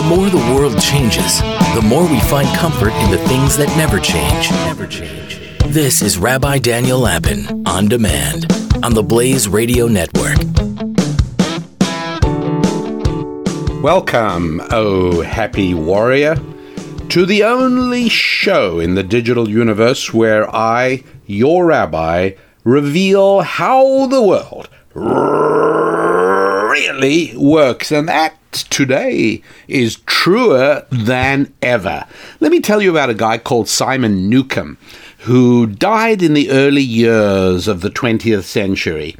The more the world changes, the more we find comfort in the things that never change. Never change. This is Rabbi Daniel Lapin on demand on the Blaze Radio Network. Welcome, oh happy warrior, to the only show in the digital universe where I, your rabbi, reveal how the world really works. And that today is truer than ever. Let me tell you about a guy called Simon Newcomb who died in the early years of the 20th century.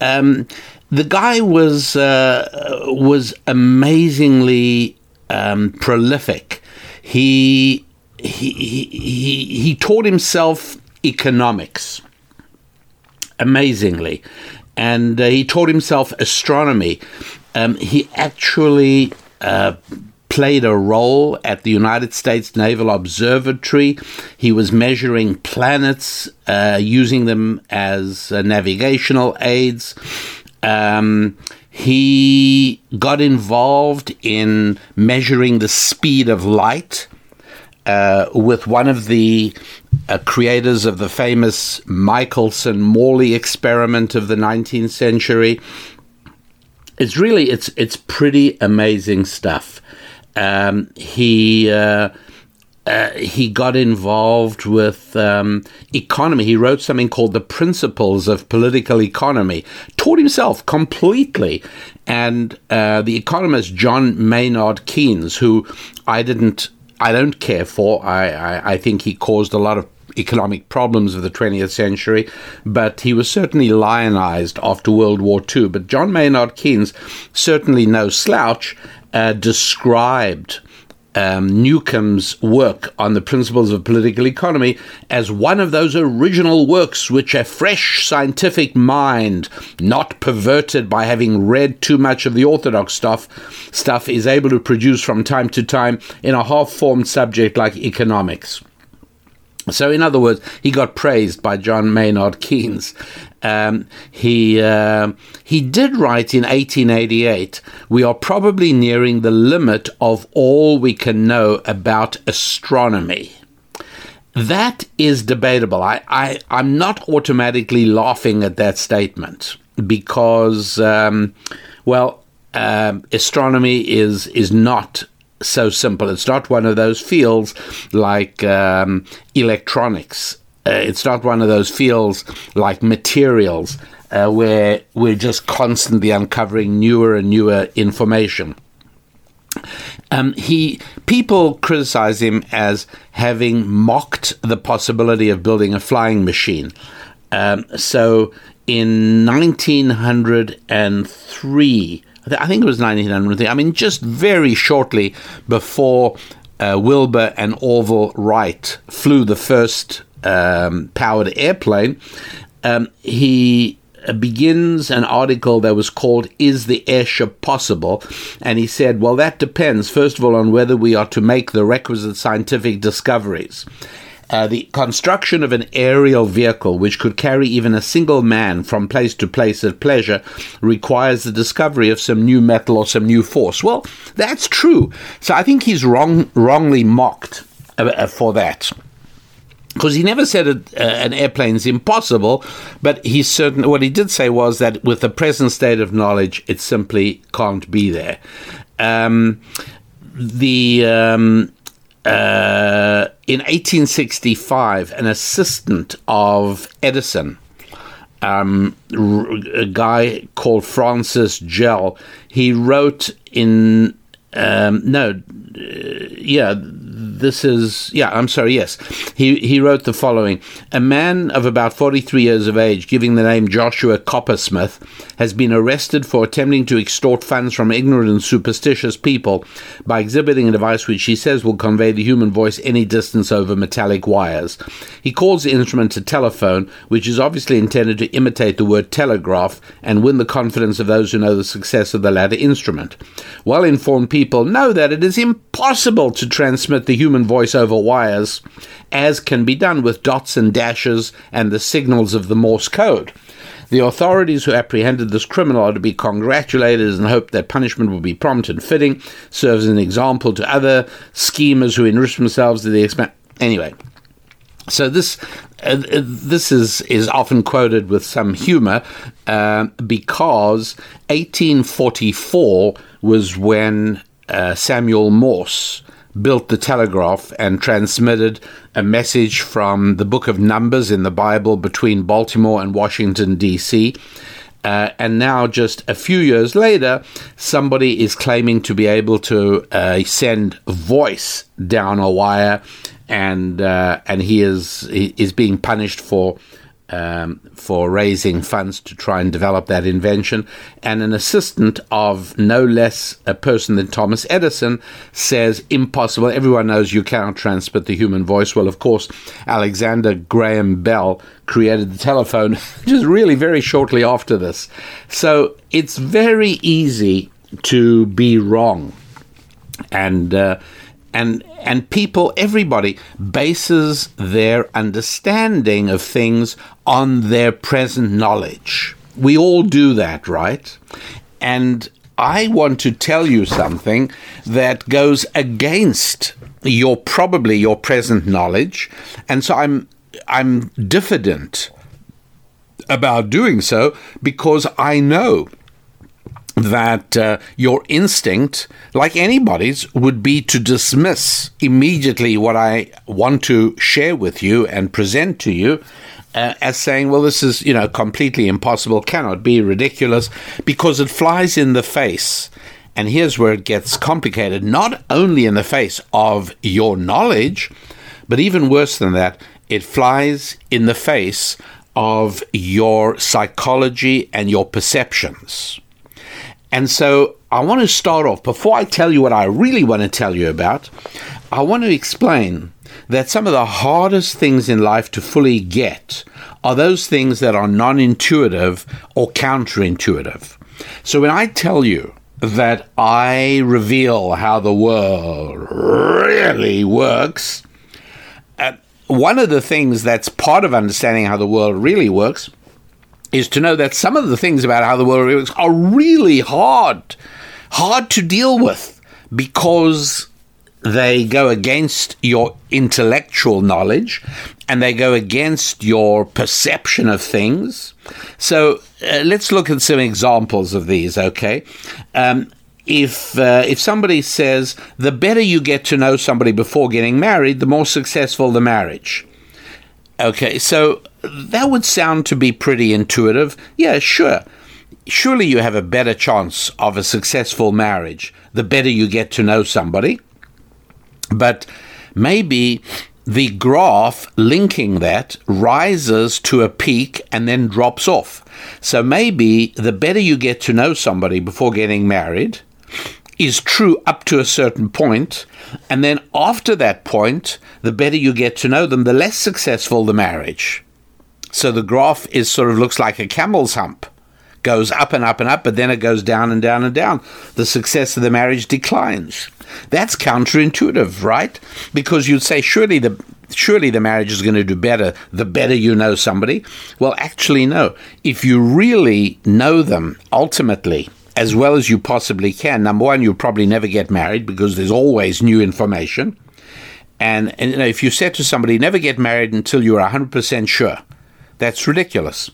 Um, the guy was uh, was amazingly um, prolific. He, he he he taught himself economics amazingly, and uh, he taught himself astronomy. Um, he actually uh, played a role at the United States Naval Observatory. He was measuring planets, uh, using them as uh, navigational aids. Um, he got involved in measuring the speed of light uh, with one of the uh, creators of the famous Michelson Morley experiment of the 19th century. It's really it's it's pretty amazing stuff. Um, he uh, uh, he got involved with um, economy. He wrote something called The Principles of Political Economy, taught himself completely. And uh, the economist John Maynard Keynes, who I didn't, I don't care for, I, I, I think he caused a lot of economic problems of the 20th century, but he was certainly lionized after World War II. But John Maynard Keynes, certainly no slouch, uh, described um, Newcomb's work on the principles of political economy as one of those original works which a fresh scientific mind, not perverted by having read too much of the orthodox stuff, stuff is able to produce from time to time in a half-formed subject like economics. So, in other words, he got praised by John Maynard Keynes. Um, he uh, he did write in 1888. We are probably nearing the limit of all we can know about astronomy. That is debatable. I, I I'm not automatically laughing at that statement because, um, well, um, astronomy is is not so simple. It's not one of those fields like um, electronics. Uh, it's not one of those fields like materials uh, where we're just constantly uncovering newer and newer information. Um, he people criticize him as having mocked the possibility of building a flying machine. Um, so in 1903, I think it was 1903. I mean, just very shortly before uh, Wilbur and Orville Wright flew the first um, powered airplane, um, he uh, begins an article that was called Is the Airship Possible? And he said, Well, that depends, first of all, on whether we are to make the requisite scientific discoveries. Uh, the construction of an aerial vehicle which could carry even a single man from place to place at pleasure requires the discovery of some new metal or some new force. Well, that's true. So I think he's wrong, wrongly mocked uh, uh for that because he never said it, uh, an airplane is impossible, but he certain what he did say was that with the present state of knowledge, it simply can't be there. Um, the um, uh, in 1865, an assistant of Edison, um, a guy called Francis Gell, he wrote in um, no, uh, yeah, this is yeah i'm sorry yes. He he wrote the following. A man of about 43 years of age giving the name joshua coppersmith has been arrested for attempting to extort funds from ignorant and superstitious people by exhibiting a device which he says will convey the human voice any distance over metallic wires. He calls the instrument a telephone which is obviously intended to imitate the word telegraph and win the confidence of those who know the success of the latter instrument. Well informed people know that it is impossible to transmit the human voice over wires, as can be done with dots and dashes and the signals of the Morse code. The authorities who apprehended this criminal are to be congratulated and hope that punishment will be prompt and fitting, serves as an example to other schemers who enrich themselves at the expense. Anyway, so this uh, this is is often quoted with some humor uh, because 1844 was when uh, Samuel Morse built the telegraph and transmitted a message from the book of Numbers in the Bible between Baltimore and Washington, D.C. Uh, and now, just a few years later, somebody is claiming to be able to uh, send voice down a wire, and uh, and he is he is being punished for um, for raising funds to try and develop that invention. And an assistant of no less a person than Thomas Edison says, impossible. Everyone knows you cannot transmit the human voice. Well, of course, Alexander Graham Bell created the telephone just really very shortly after this. So it's very easy to be wrong. And, uh, and and people everybody bases their understanding of things on their present knowledge. We all do that right? And i want to tell you something that goes against your probably your present knowledge. And so i'm i'm diffident about doing so because i know that uh, your instinct, like anybody's, would be to dismiss immediately what I want to share with you and present to you uh, as saying, well, this is, you know, completely impossible, cannot be ridiculous, because it flies in the face. And here's where it gets complicated not only in the face of your knowledge, but even worse than that, it flies in the face of your psychology and your perceptions. And so I want to start off, before I tell you what I really want to tell you about, I want to explain that some of the hardest things in life to fully get are those things that are non intuitive or counterintuitive. So when I tell you that I reveal how the world really works, uh, one of the things that's part of understanding how the world really works is to know that some of the things about how the world works are really hard, hard to deal with because they go against your intellectual knowledge and they go against your perception of things. So uh, let's look at some examples of these, okay? Um, if uh, if somebody says the better you get to know somebody before getting married, the more successful the marriage. Okay, so that would sound to be pretty intuitive. Yeah, sure. Surely you have a better chance of a successful marriage the better you get to know somebody. But maybe the graph linking that rises to a peak and then drops off. So maybe the better you get to know somebody before getting married is true up to a certain point, and then after that point, the better you get to know them, the less successful the marriage. So the graph is sort of looks like a camel's hump. Goes up and up and up, but then it goes down and down and down. The success of the marriage declines. That's counterintuitive, right? Because you'd say surely the surely the marriage is going to do better the better you know somebody. Well, actually no. If you really know them ultimately as well as you possibly can, number one, you'll probably never get married because there's always new information. And, and you know, if you said to somebody, never get married until you're 100% sure, that's ridiculous.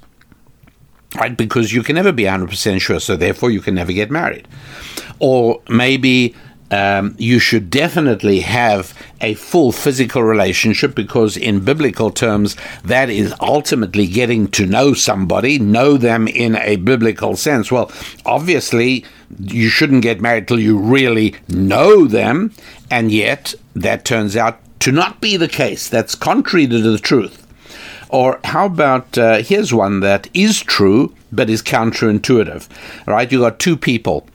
Right? Because you can never be 100% sure, so therefore you can never get married. Or maybe um, you should definitely have a full physical relationship because, in biblical terms, that is ultimately getting to know somebody, know them in a biblical sense. Well, obviously, you shouldn't get married till you really know them, and yet that turns out to not be the case. That's contrary to the truth. Or how about uh, here's one that is true but is counterintuitive, right? You got two people.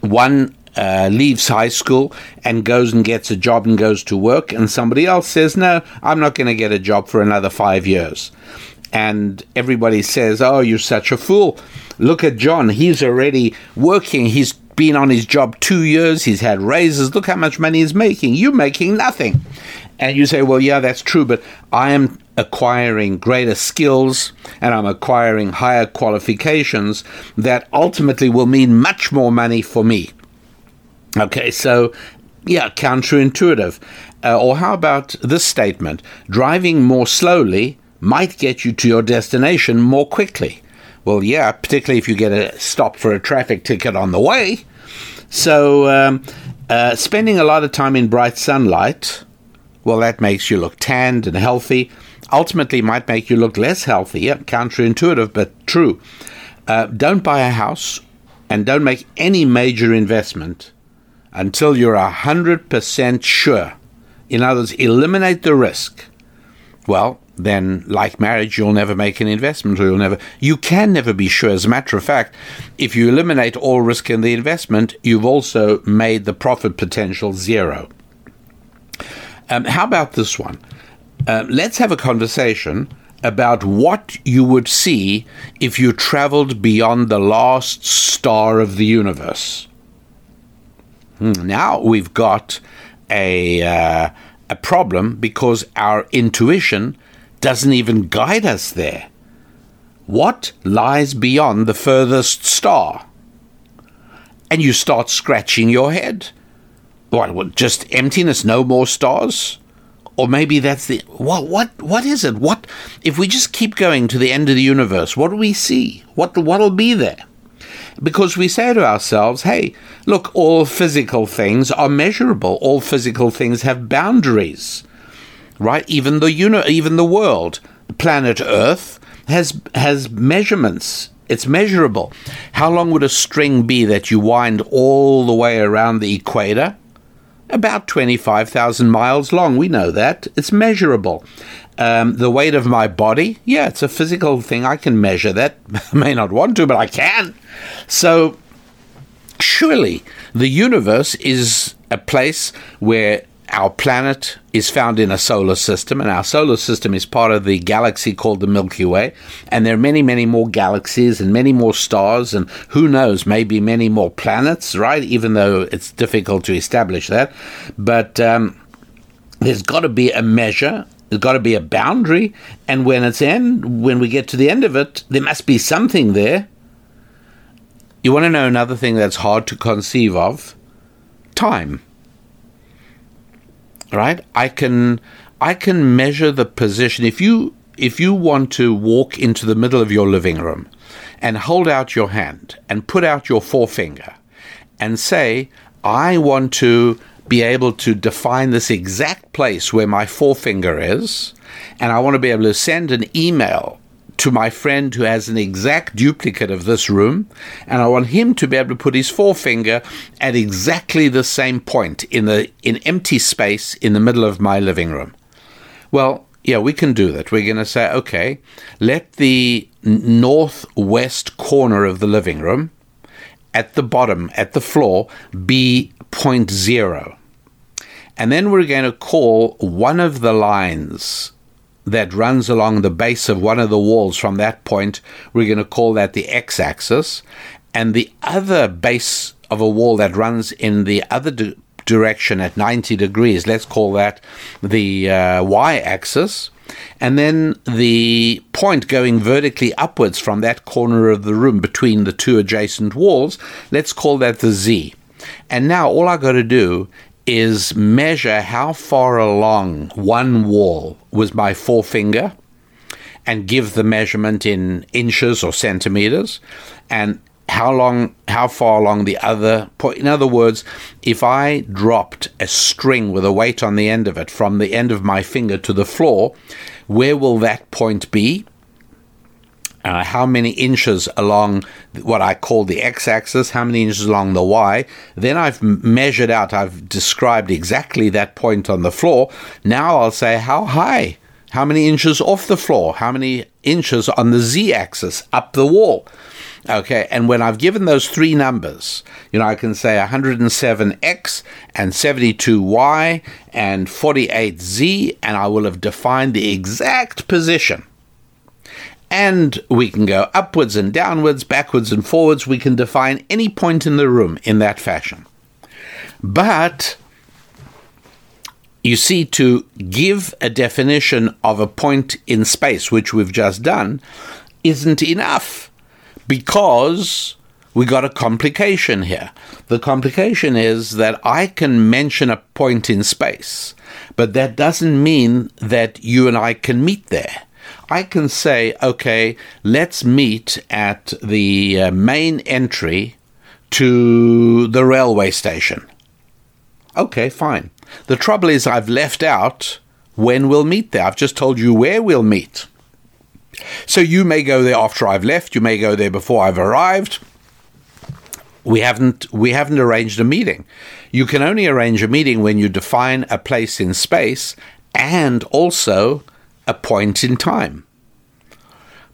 One uh, leaves high school and goes and gets a job and goes to work, and somebody else says, No, I'm not going to get a job for another five years. And everybody says, Oh, you're such a fool. Look at John. He's already working. He's been on his job two years. He's had raises. Look how much money he's making. You're making nothing. And you say, well, yeah, that's true, but I am acquiring greater skills and I'm acquiring higher qualifications that ultimately will mean much more money for me. Okay, so yeah, counterintuitive. Uh, or how about this statement? Driving more slowly might get you to your destination more quickly. Well, yeah, particularly if you get a stop for a traffic ticket on the way. So, um, uh, spending a lot of time in bright sunlight, well, that makes you look tanned and healthy. Ultimately, might make you look less healthy. Counterintuitive, but true. Uh, don't buy a house and don't make any major investment until you're 100% sure. In other words, eliminate the risk. Well, then, like marriage, you'll never make an investment or you'll never, you can never be sure. As a matter of fact, if you eliminate all risk in the investment, you've also made the profit potential zero. Um, how about this one? Uh, let's have a conversation about what you would see if you traveled beyond the last star of the universe. Hmm, now we've got a, uh, a problem because our intuition doesn't even guide us there. What lies beyond the furthest star? And you start scratching your head. What, just emptiness, no more stars? Or maybe that's the what what what is it? What if we just keep going to the end of the universe, what do we see? What what'll be there? Because we say to ourselves, hey, look, all physical things are measurable. All physical things have boundaries, right? Even the uni- even the world, planet Earth, has has measurements. It's measurable. How long would a string be that you wind all the way around the equator? About 25,000 miles long. We know that. It's measurable. Um, the weight of my body, yeah, it's a physical thing. I can measure that. I may not want to, but I can. So, surely the universe is a place where our planet is found in a solar system, and our solar system is part of the galaxy called the Milky Way. And there are many, many more galaxies and many more stars, and who knows, maybe many more planets, right? Even though it's difficult to establish that. But um, there's got to be a measure there's got to be a boundary, and when it's end, when we get to the end of it, there must be something there. You want to know another thing that's hard to conceive of? Time. Right? I can I can measure the position if you if you want to walk into the middle of your living room and hold out your hand and put out your forefinger and say, I want to be able to define this exact place where my forefinger is, and I want to be able to send an email to my friend who has an exact duplicate of this room, and I want him to be able to put his forefinger at exactly the same point in the in empty space in the middle of my living room. Well, yeah, we can do that. We're going to say, okay, let the northwest corner of the living room at the bottom, at the floor, be point zero. And then we're going to call one of the lines that runs along the base of one of the walls from that point, we're going to call that the x axis. And the other base of a wall that runs in the other di- direction at 90 degrees, let's call that the uh, y axis. And then the point going vertically upwards from that corner of the room between the two adjacent walls, let's call that the z. And now all I've got to do is measure how far along one wall with my forefinger and give the measurement in inches or centimeters and how long how far along the other point in other words if i dropped a string with a weight on the end of it from the end of my finger to the floor where will that point be uh, how many inches along what I call the x axis, how many inches along the y. Then I've measured out, I've described exactly that point on the floor. Now I'll say how high, how many inches off the floor, how many inches on the z axis up the wall. Okay, and when I've given those three numbers, you know, I can say 107x and 72y and 48z, and I will have defined the exact position and we can go upwards and downwards, backwards and forwards. We can define any point in the room in that fashion. But you see, to give a definition of a point in space, which we've just done, isn't enough because we got a complication here. The complication is that I can mention a point in space, but that doesn't mean that you and I can meet there. I can say, okay, let's meet at the uh, main entry to the railway station. Okay, fine. The trouble is, I've left out when we'll meet there. I've just told you where we'll meet. So you may go there after I've left, you may go there before I've arrived. We haven't we haven't arranged a meeting. You can only arrange a meeting when you define a place in space and also a point in time.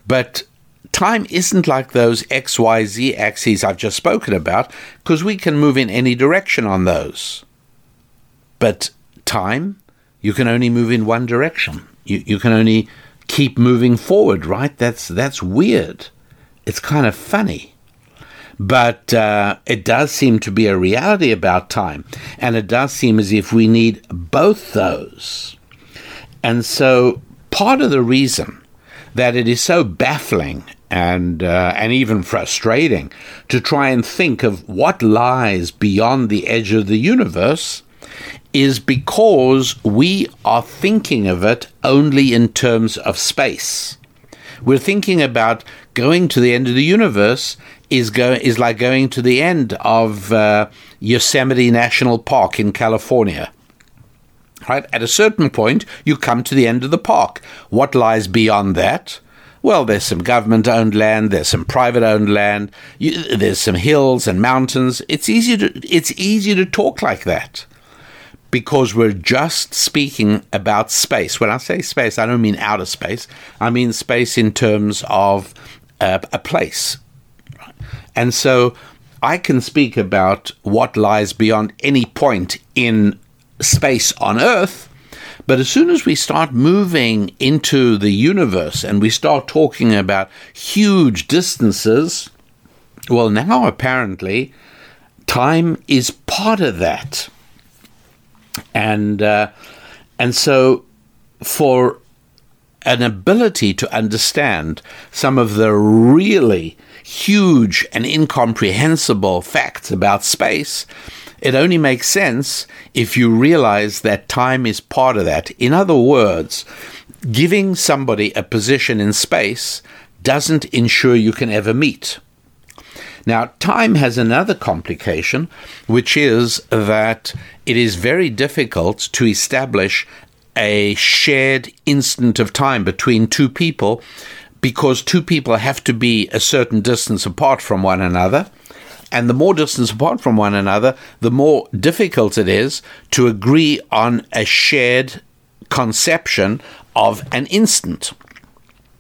But time isn't like those XYZ axes I've just spoken about because we can move in any direction on those. But time, you can only move in one direction. You, you can only keep moving forward, right? That's, that's weird. It's kind of funny. But uh, it does seem to be a reality about time. And it does seem as if we need both those. And so part of the reason that it is so baffling and uh, and even frustrating to try and think of what lies beyond the edge of the universe is because we are thinking of it only in terms of space. We're thinking about going to the end of the universe is go is like going to the end of uh, Yosemite National Park in California. Right at a certain point, you come to the end of the park. What lies beyond that? Well, there's some government owned land, there's some private owned land, you, there's some hills and mountains. It's easy to it's easy to talk like that because we're just speaking about space. When I say space, I don't mean outer space. I mean space in terms of uh, a place. And so I can speak about what lies beyond any point in space on Earth. But as soon as we start moving into the universe and we start talking about huge distances, well, now apparently time is part of that and uh, and so for an ability to understand some of the really huge and incomprehensible facts about space, it only makes sense if you realize that time is part of that. In other words, giving somebody a position in space doesn't ensure you can ever meet. Now, time has another complication, which is that it is very difficult to establish a shared instant of time between two people because two people have to be a certain distance apart from one another. And the more distance apart from one another, the more difficult it is to agree on a shared conception of an instant.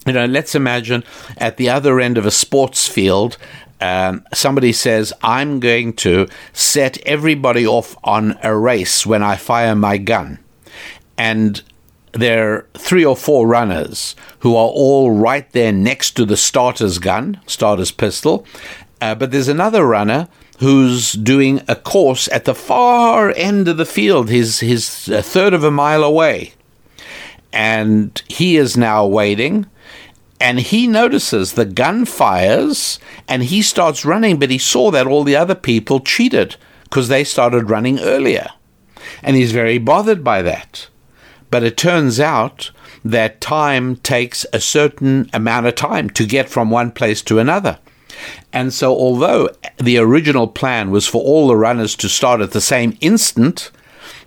You know, let's imagine at the other end of a sports field, um, somebody says, I'm going to set everybody off on a race when I fire my gun. And there are three or four runners who are all right there next to the starter's gun, starter's pistol. Uh, but there's another runner who's doing a course at the far end of the field. He's, he's a third of a mile away. And he is now waiting and he notices the gun fires and he starts running, but he saw that all the other people cheated because they started running earlier. And he's very bothered by that. But it turns out that time takes a certain amount of time to get from one place to another. And so, although the original plan was for all the runners to start at the same instant,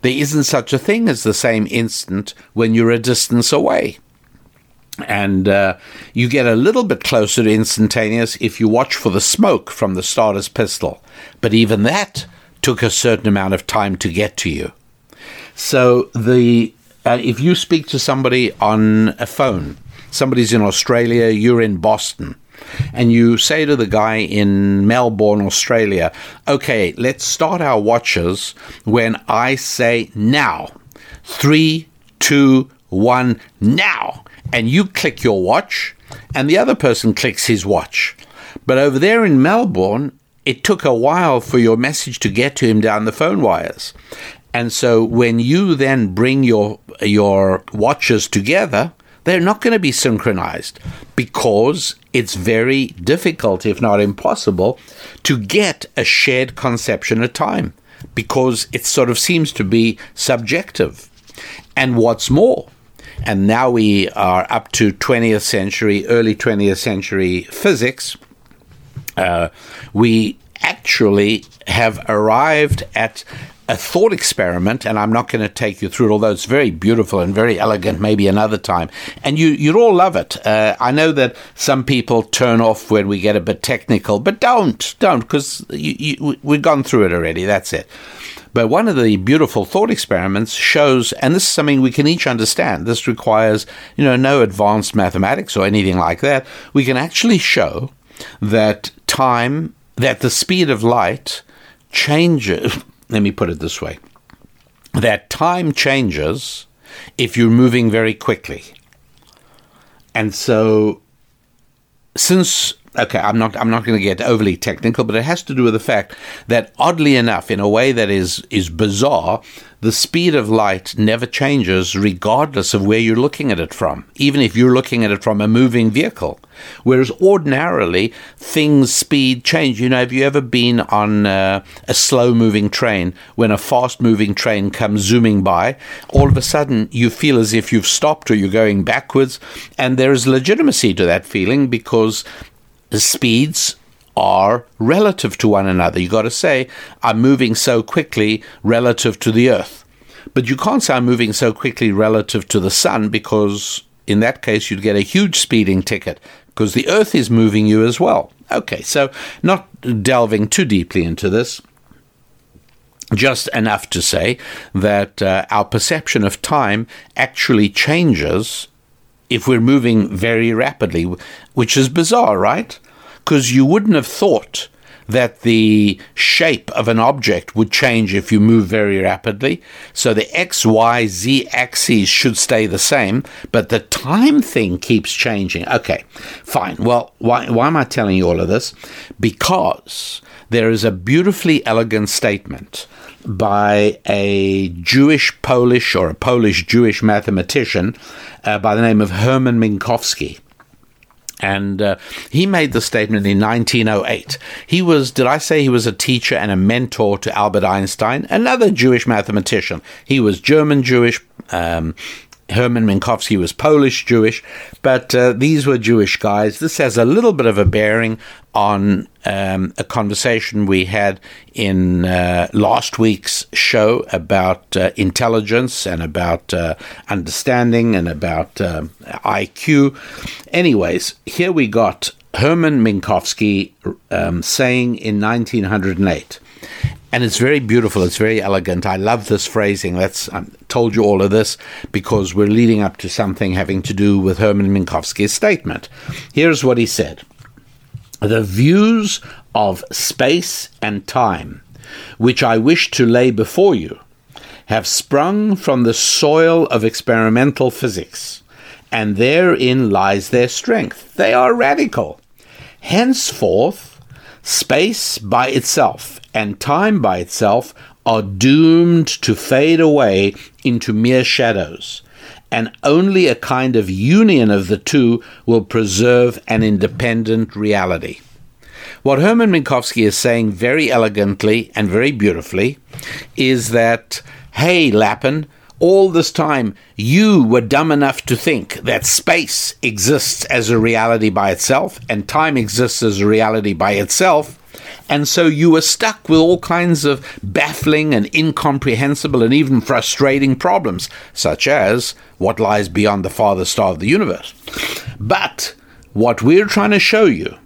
there isn't such a thing as the same instant when you're a distance away. And uh, you get a little bit closer to instantaneous if you watch for the smoke from the starter's pistol. But even that took a certain amount of time to get to you. So the uh, if you speak to somebody on a phone, somebody's in Australia, you're in Boston, and you say to the guy in Melbourne, Australia, okay, let's start our watches when I say now. Three, two, one, now and you click your watch, and the other person clicks his watch. But over there in Melbourne, it took a while for your message to get to him down the phone wires. And so when you then bring your your watches together, they're not going to be synchronized because it's very difficult, if not impossible, to get a shared conception of time because it sort of seems to be subjective. And what's more, and now we are up to 20th century, early 20th century physics, uh, we actually have arrived at a thought experiment, and I'm not going to take you through it, although it's very beautiful and very elegant, maybe another time. And you, you'd all love it. Uh, I know that some people turn off when we get a bit technical, but don't, don't, because we've gone through it already. That's it. But one of the beautiful thought experiments shows, and this is something we can each understand. This requires, you know, no advanced mathematics or anything like that. We can actually show that time, that the speed of light changes let me put it this way that time changes if you're moving very quickly. And so since okay, I'm not I'm not going to get overly technical, but it has to do with the fact that oddly enough, in a way that is is bizarre, the speed of light never changes regardless of where you're looking at it from, even if you're looking at it from a moving vehicle. Whereas ordinarily things speed change. You know, have you ever been on uh, a slow moving train when a fast moving train comes zooming by? All of a sudden you feel as if you've stopped or you're going backwards, and there is legitimacy to that feeling because the speeds are relative to one another. You've got to say, I'm moving so quickly relative to the Earth. But you can't say I'm moving so quickly relative to the Sun because in that case you'd get a huge speeding ticket because the Earth is moving you as well. Okay, so not delving too deeply into this. Just enough to say that uh, our perception of time actually changes if we're moving very rapidly, which is bizarre, right? Because you wouldn't have thought that the shape of an object would change if you move very rapidly. So the x, y, z axes should stay the same, but the time thing keeps changing. Okay, fine. Well, why, why am I telling you all of this? Because there is a beautifully elegant statement by a Jewish Polish or a Polish Jewish mathematician uh, by the name of Hermann Minkowski. And uh, he made the statement in 1908. He was, did I say he was a teacher and a mentor to Albert Einstein, another Jewish mathematician? He was German Jewish, um, Hermann Minkowski was Polish Jewish, but uh, these were Jewish guys. This has a little bit of a bearing on um, a conversation we had in uh, last week's show about uh, intelligence and about uh, understanding and about um, IQ. Anyways, here we got Hermann Minkowski um, saying in 1908 and it's very beautiful. It's very elegant. I love this phrasing. That's I told you all of this because we're leading up to something having to do with Hermann Minkowski's statement. Here's what he said: The views of space and time, which I wish to lay before you, have sprung from the soil of experimental physics, and therein lies their strength. They are radical. Henceforth, space by itself and time by itself are doomed to fade away into mere shadows, and only a kind of union of the two will preserve an independent reality. What Hermann Minkowski is saying very elegantly and very beautifully is that, hey, Lapin, all this time you were dumb enough to think that space exists as a reality by itself and time exists as a reality by itself and so you were stuck with all kinds of baffling and incomprehensible and even frustrating problems, such as what lies beyond the farthest star of the universe. But what we're trying to show you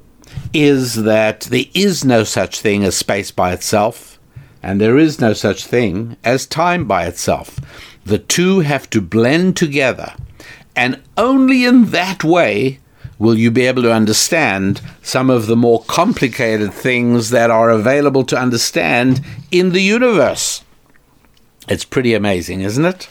is that there is no such thing as space by itself, and there is no such thing as time by itself. The two have to blend together, and only in that way will you be able to understand some of the more complicated things that are available to understand in the universe. It's pretty amazing, isn't it?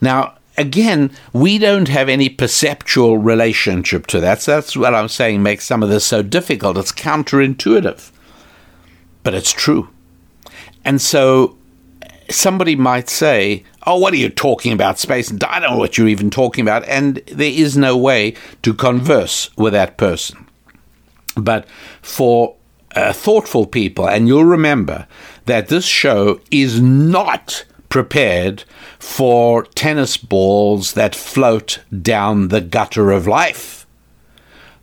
Now, again, we don't have any perceptual relationship to that. So that's what I'm saying makes some of this so difficult. It's counterintuitive, but it's true. And so somebody might say, Oh, what are you talking about, space? I don't know what you're even talking about. And there is no way to converse with that person. But for uh, thoughtful people, and you'll remember that this show is not prepared for tennis balls that float down the gutter of life.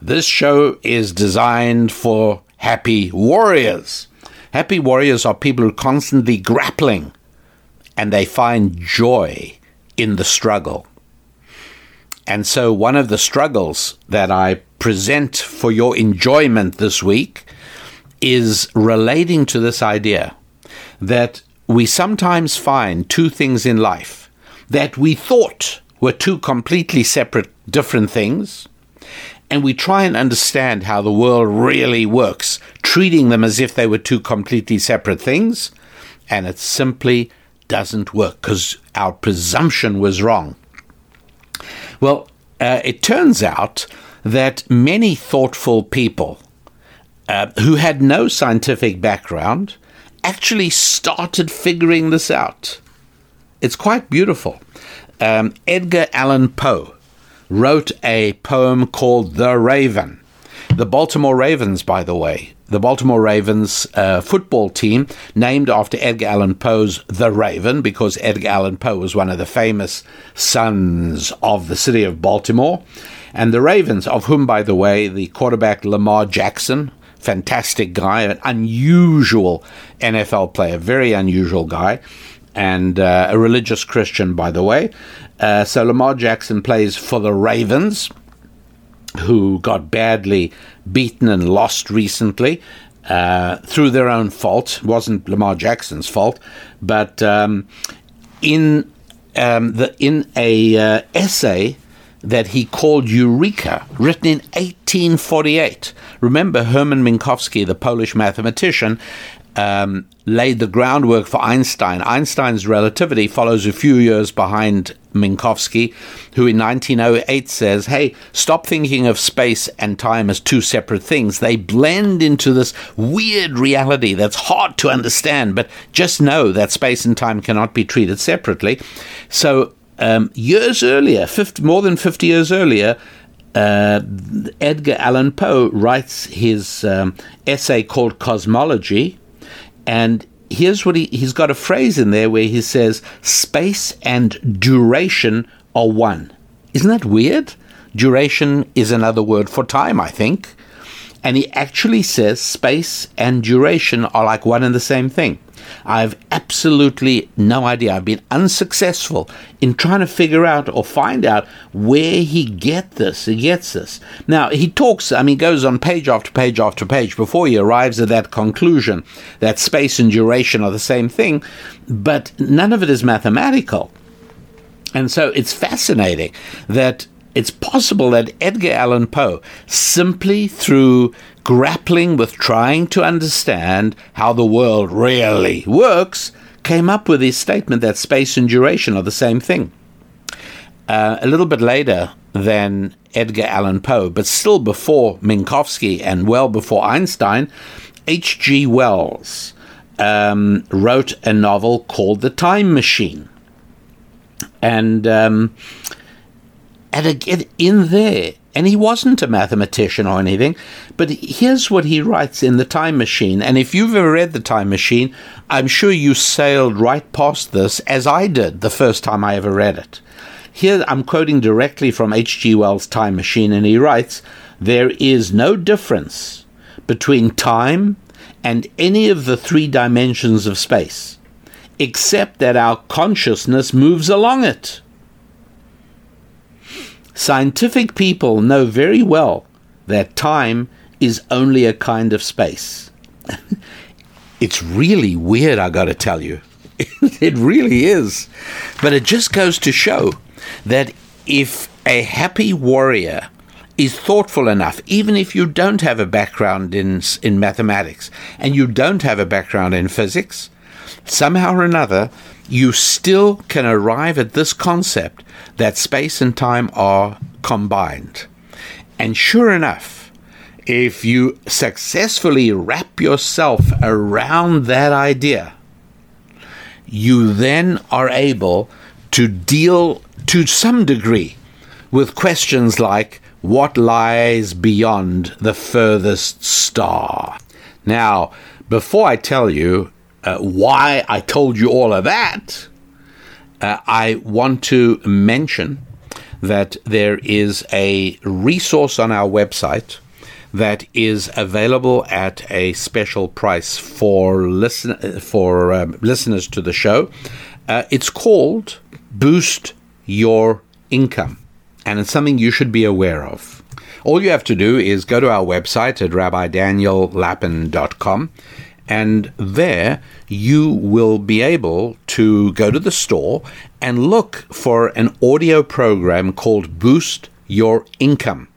This show is designed for happy warriors. Happy warriors are people who are constantly grappling and they find joy in the struggle. And so, one of the struggles that I present for your enjoyment this week is relating to this idea that we sometimes find two things in life that we thought were two completely separate, different things, and we try and understand how the world really works, treating them as if they were two completely separate things, and it simply doesn't work because our presumption was wrong. Well, uh, it turns out that many thoughtful people uh, who had no scientific background actually started figuring this out. It's quite beautiful. Um, Edgar Allan Poe wrote a poem called The Raven. The Baltimore Ravens, by the way, the Baltimore Ravens uh, football team, named after Edgar Allan Poe's The Raven, because Edgar Allan Poe was one of the famous sons of the city of Baltimore. And the Ravens, of whom, by the way, the quarterback Lamar Jackson, fantastic guy, an unusual NFL player, very unusual guy, and uh, a religious Christian, by the way. Uh, so Lamar Jackson plays for the Ravens, who got badly beaten and lost recently. Uh, through their own fault, it wasn't Lamar Jackson's fault, but um, in um, the in a uh, essay that he called Eureka, written in 1848. Remember, Hermann Minkowski, the Polish mathematician, um, laid the groundwork for Einstein. Einstein's relativity follows a few years behind Minkowski, who in 1908 says, Hey, stop thinking of space and time as two separate things. They blend into this weird reality that's hard to understand, but just know that space and time cannot be treated separately. So um, years earlier, 50, more than 50 years earlier, uh, Edgar Allan Poe writes his um, essay called Cosmology, and here's what he, he's got a phrase in there where he says, Space and duration are one. Isn't that weird? Duration is another word for time, I think. And he actually says space and duration are like one and the same thing. I have absolutely no idea. I've been unsuccessful in trying to figure out or find out where he get this. He gets this. Now he talks. I mean, goes on page after page after page before he arrives at that conclusion that space and duration are the same thing, but none of it is mathematical. And so it's fascinating that it's possible that Edgar Allan Poe, simply through grappling with trying to understand how the world really works, came up with his statement that space and duration are the same thing. Uh, a little bit later than Edgar Allan Poe, but still before Minkowski and well before Einstein, H.G. Wells um, wrote a novel called The Time Machine. And, um, and again, in there, and he wasn't a mathematician or anything, but here's what he writes in The Time Machine. And if you've ever read The Time Machine, I'm sure you sailed right past this, as I did the first time I ever read it. Here I'm quoting directly from H.G. Wells' Time Machine, and he writes There is no difference between time and any of the three dimensions of space, except that our consciousness moves along it. Scientific people know very well that time is only a kind of space. it's really weird, I gotta tell you. it really is. But it just goes to show that if a happy warrior is thoughtful enough, even if you don't have a background in, in mathematics and you don't have a background in physics, somehow or another, you still can arrive at this concept that space and time are combined. And sure enough, if you successfully wrap yourself around that idea, you then are able to deal to some degree with questions like what lies beyond the furthest star. Now, before I tell you uh, why I told you all of that, uh, I want to mention that there is a resource on our website that is available at a special price for listen for um, listeners to the show. Uh, it's called Boost Your Income, and it's something you should be aware of. All you have to do is go to our website at rabbidaniellapin.com and there you will be able to go to the store and look for an audio program called Boost Your Income.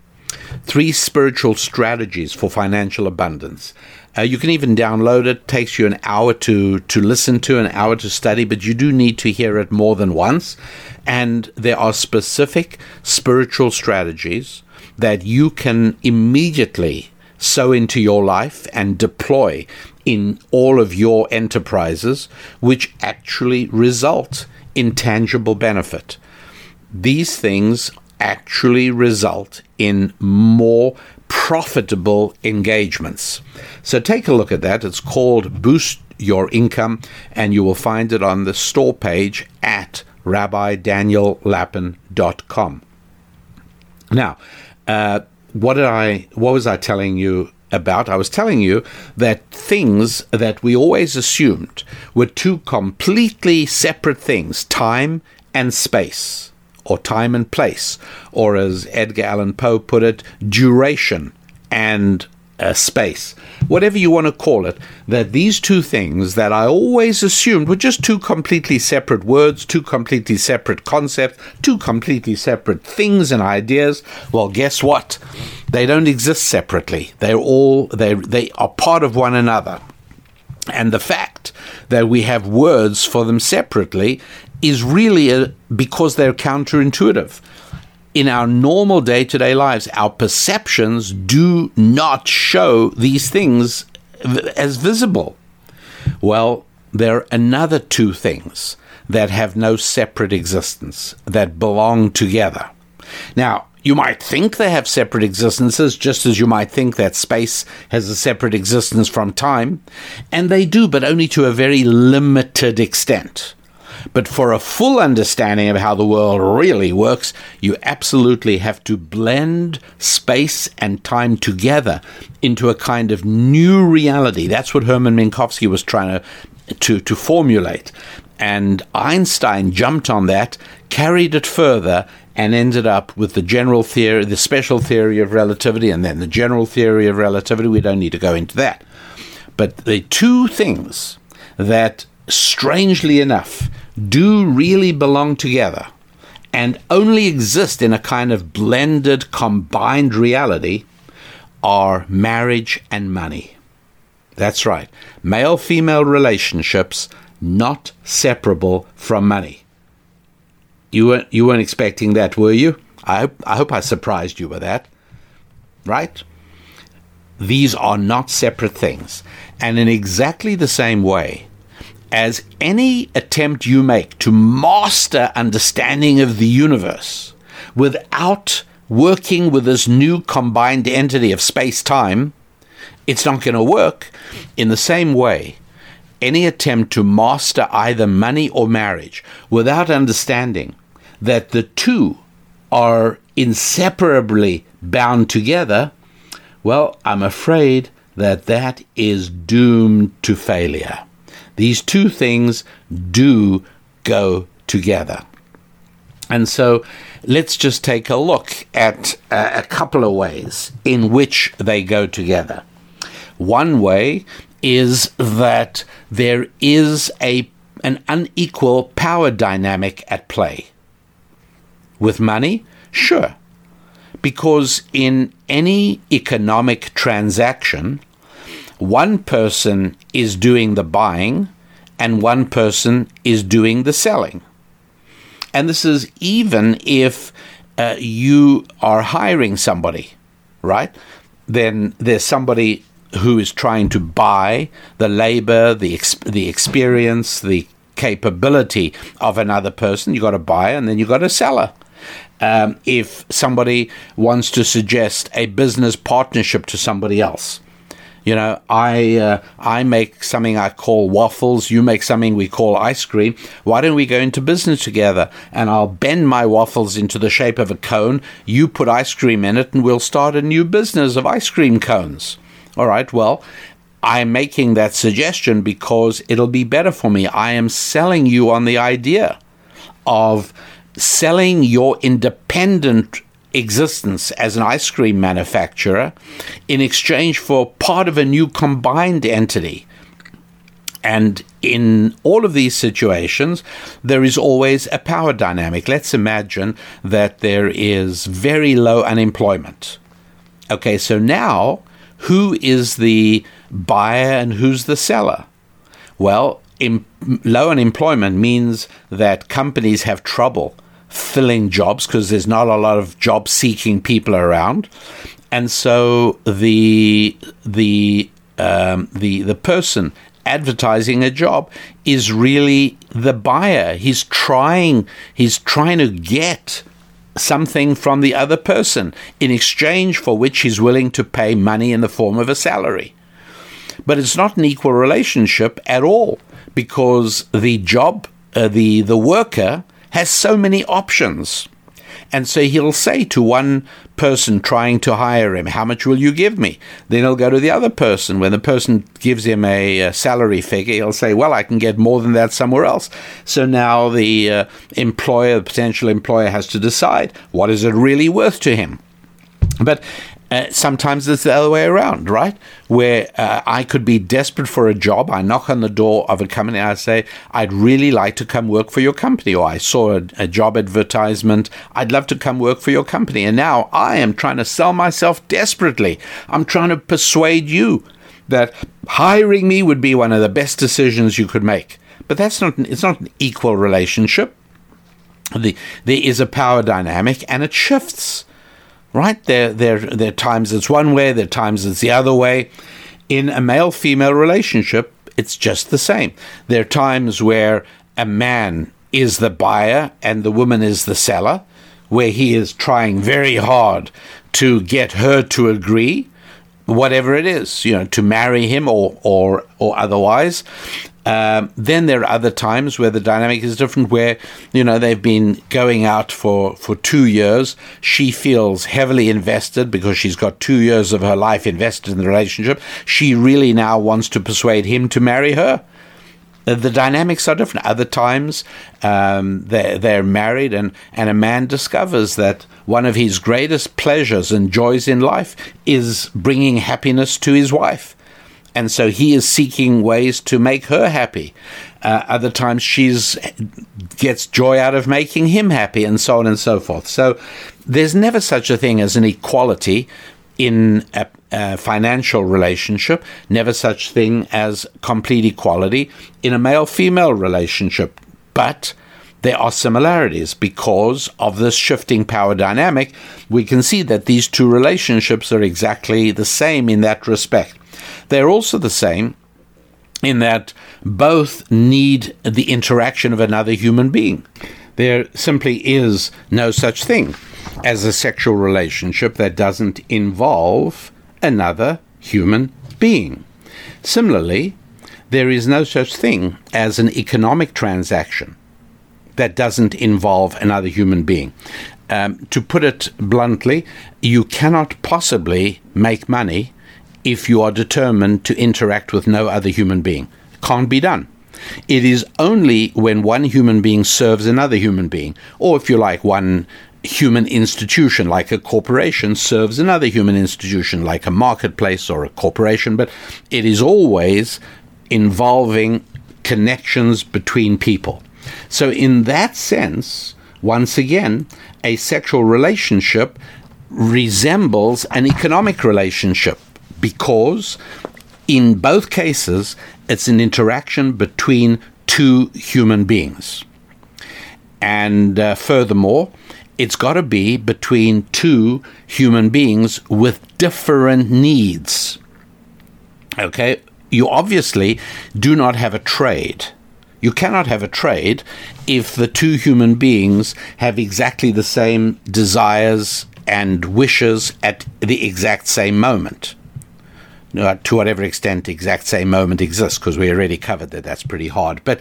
Three spiritual strategies for financial abundance. Uh, you can even download it. it. Takes you an hour to to listen to, an hour to study, but you do need to hear it more than once. And there are specific spiritual strategies that you can immediately sow into your life and deploy in all of your enterprises, which actually result in tangible benefit. These things actually result in more profitable engagements. So take a look at that. It's called Boost Your Income, and you will find it on the store page at rabbidaniellapin.com. Now, uh, what did I? What was I telling you about? I was telling you that things that we always assumed were two completely separate things: time and space or time and place, or as Edgar Allan Poe put it, duration and uh, space, whatever you want to call it, that these two things that I always assumed were just two completely separate words, two completely separate concepts, two completely separate things and ideas. Well, guess what? They don't exist separately. They're all they they are part of one another. And the fact that we have words for them separately is really a, because they're counterintuitive. In our normal day to day lives, our perceptions do not show these things as visible. Well, there are another two things that have no separate existence, that belong together. Now, you might think they have separate existences, just as you might think that space has a separate existence from time, and they do, but only to a very limited extent. But for a full understanding of how the world really works, you absolutely have to blend space and time together into a kind of new reality. That's what Hermann Minkowski was trying to, to, to formulate. And Einstein jumped on that, carried it further, and ended up with the general theory, the special theory of relativity, and then the general theory of relativity. We don't need to go into that. But the two things that, strangely enough, do really belong together and only exist in a kind of blended, combined reality are marriage and money. That's right. Male female relationships not separable from money. You weren't, you weren't expecting that, were you? I hope, I hope I surprised you with that. Right? These are not separate things. And in exactly the same way, as any attempt you make to master understanding of the universe without working with this new combined entity of space time, it's not going to work. In the same way, any attempt to master either money or marriage without understanding that the two are inseparably bound together, well, I'm afraid that that is doomed to failure. These two things do go together. And so let's just take a look at uh, a, couple of ways in which they go together. One way is that there is a an unequal power dynamic at play. With money, sure. Because in any economic transaction, one person is doing the buying and one person is doing the selling. And this is even if uh, you are hiring somebody, right? Then there's somebody who is trying to buy the labor, the, ex- the experience, the capability of another person. You've got a buyer and then you've got a seller. Um, if somebody wants to suggest a business partnership to somebody else, you know, I uh, I make something I call waffles. You make something we call ice cream. Why don't we go into business together? And I'll bend my waffles into the shape of a cone. You put ice cream in it, and we'll start a new business of ice cream cones. All right. Well, I'm making that suggestion because it'll be better for me. I am selling you on the idea of selling your independent existence as an ice cream manufacturer in exchange for part of a new combined entity. And in all of these situations, there is always a power dynamic. Let's imagine that there is very low unemployment. Okay, so now who is the buyer and who's the seller? Well, low unemployment means that companies have trouble filling jobs because there's not a lot of job seeking people around. And so the the um, the the person advertising a job is really the buyer. He's trying he's trying to get something from the other person in exchange for which he's willing to pay money in the form of a salary. But it's not an equal relationship at all because the job, uh, the, the worker has so many options. And so he'll say to one person trying to hire him, How much will you give me? Then he'll go to the other person. When the person gives him a, a salary figure, he'll say, Well, I can get more than that somewhere else. So now the uh, employer, the potential employer, has to decide what is it really worth to him. But uh, sometimes it's the other way around, right? Where uh, I could be desperate for a job. I knock on the door of a company. I say, I'd really like to come work for your company. Or I saw a, a job advertisement. I'd love to come work for your company. And now I am trying to sell myself desperately. I'm trying to persuade you that hiring me would be one of the best decisions you could make. But that's not, it's not an equal relationship. The, there is a power dynamic and it shifts right? There, there, there are times it's one way, there are times it's the other way. In a male female relationship, it's just the same. There are times where a man is the buyer and the woman is the seller, where he is trying very hard to get her to agree, whatever it is, you know, to marry him or or or otherwise. Um, then there are other times where the dynamic is different, where you know they've been going out for for two years. She feels heavily invested because she's got two years of her life invested in the relationship. She really now wants to persuade him to marry her. The dynamics are different. Other times, um, they're, they're married, and, and a man discovers that one of his greatest pleasures and joys in life is bringing happiness to his wife and so he is seeking ways to make her happy. Uh, other times she's gets joy out of making him happy, and so on and so forth. So there's never such a thing as an equality in a, a financial relationship. Never such thing as complete equality in a male-female relationship, but there are similarities because of this shifting power dynamic. We can see that these two relationships are exactly the same in that respect. They're also the same in that both need the interaction of another human being. There simply is no such thing as a sexual relationship that doesn't involve another human being. Similarly, there is no such thing as an economic transaction that doesn't involve another human being. Um, to put it bluntly, you cannot possibly make money if you are determined to interact with no other human being. Can't be done. It is only when one human being serves another human being, or if you like, one human institution like a corporation serves another human institution like a marketplace or a corporation, but it is always involving connections between people. So, in that sense, once again, a sexual relationship resembles an economic relationship because in both cases it's an interaction between two human beings. And uh, furthermore, it's got to be between two human beings with different needs. Okay? You obviously do not have a trade You cannot have a trade if the two human beings have exactly the same desires and wishes at the exact same moment. Uh, to whatever extent the exact same moment exists, because we already covered that that's pretty hard. But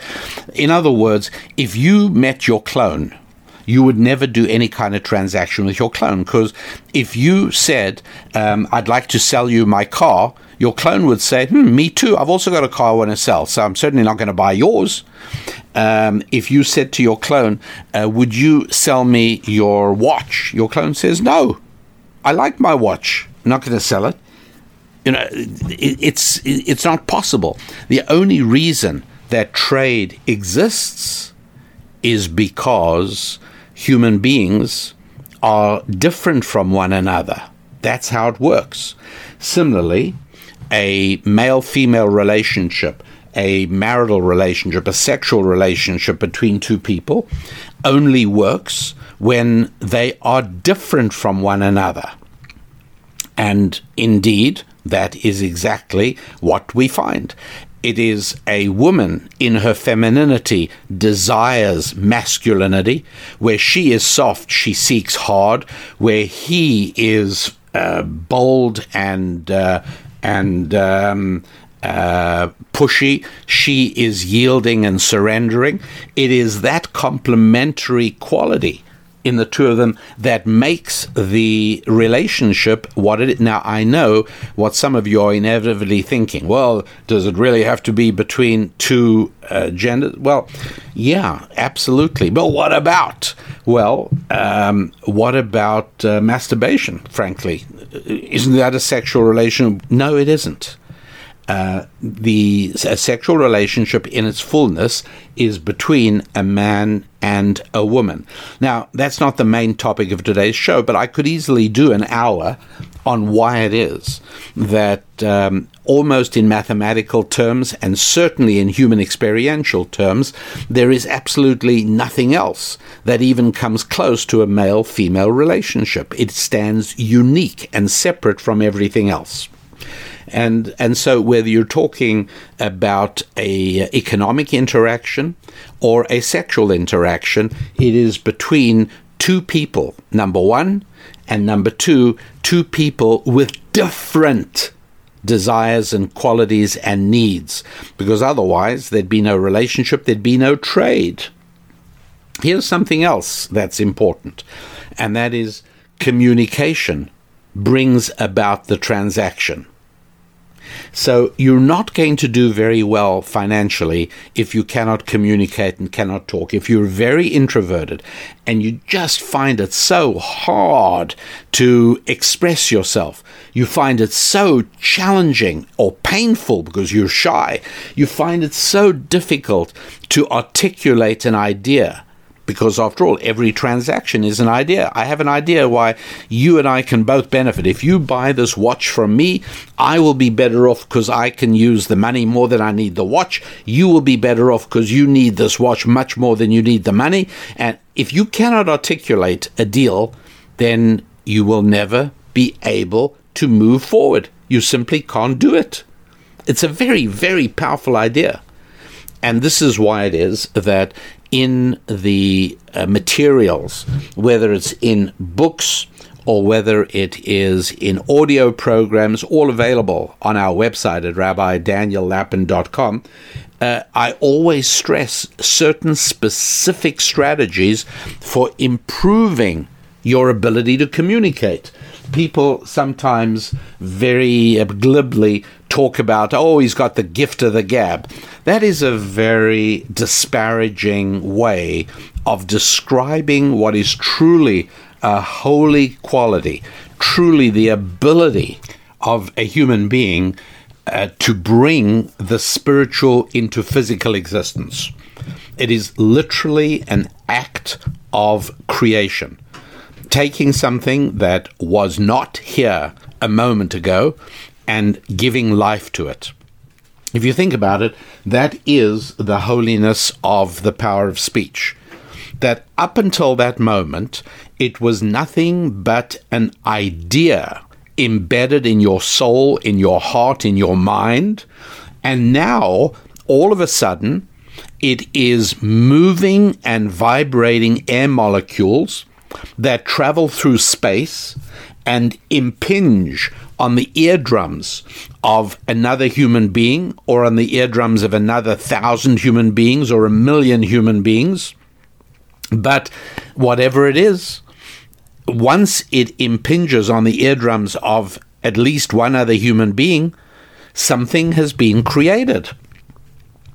in other words, if you met your clone, you would never do any kind of transaction with your clone, because if you said, um, I'd like to sell you my car, your clone would say, hmm, me too. I've also got a car I want to sell, so I'm certainly not going to buy yours. Um, if you said to your clone, uh, would you sell me your watch? Your clone says, no, I like my watch. I'm not going to sell it. You know, it, it's, it's not possible. The only reason that trade exists is because human beings are different from one another. That's how it works. Similarly, a male female relationship, a marital relationship, a sexual relationship between two people only works when they are different from one another. And indeed, that is exactly what we find. It is a woman in her femininity desires masculinity. Where she is soft, she seeks hard. Where he is uh, bold and uh, and um, uh, pushy. She is yielding and surrendering. It is that complementary quality in the two of them that makes the relationship what it is. Now, I know what some of you are inevitably thinking. Well, does it really have to be between two uh, genders? Well, yeah, absolutely. But what about? Well, um, what about uh, masturbation, frankly? Isn't that a sexual relation? No, it isn't. Uh, the sexual relationship in its fullness is between a man and a woman. Now, that's not the main topic of today's show, but I could easily do an hour on why it is that um, almost in mathematical terms and certainly in human experiential terms, there is absolutely nothing else that even comes close to a male female relationship. It stands unique and separate from everything else. And and so whether you're talking about a uh, economic interaction or a sexual interaction, it is between two people. Number one, and number two, two people with different desires and qualities and needs, because otherwise there'd be no relationship, there'd be no trade. Here's something else that's important, and that is communication brings about the transaction. So you're not going to do very well financially if you cannot communicate and cannot talk. If you're very introverted and you just find it so hard to express yourself, you find it so challenging or painful because you're shy, you find it so difficult to articulate an idea because after all, every transaction is an idea. I have an idea why you and I can both benefit. If you buy this watch from me, I will be better off because I can use the money more than I need the watch. You will be better off because you need this watch much more than you need the money. And if you cannot articulate a deal, then you will never be able to move forward. You simply can't do it. It's a very, very powerful idea. And this is why it is that in the uh, materials, whether it's in books or whether it is in audio programs, all available on our website at rabbidaniellapin.com, uh, I always stress certain specific strategies for improving your ability to communicate. People sometimes very glibly talk about, oh, he's got the gift of the gab. That is a very disparaging way of describing what is truly a holy quality, truly the ability of a human being uh, to bring the spiritual into physical existence. It is literally an act of creation taking something that was not here a moment ago and giving life to it. If you think about it, that is the holiness of the power of speech. That up until that moment, it was nothing but an idea embedded in your soul, in your heart, in your mind. And now, all of a sudden, It is moving and vibrating air molecules that travel through space and impinge on the eardrums of another human being or on the eardrums of another thousand human beings or a million human beings. But whatever it is, once it impinges on the eardrums of at least one other human being, something has been created.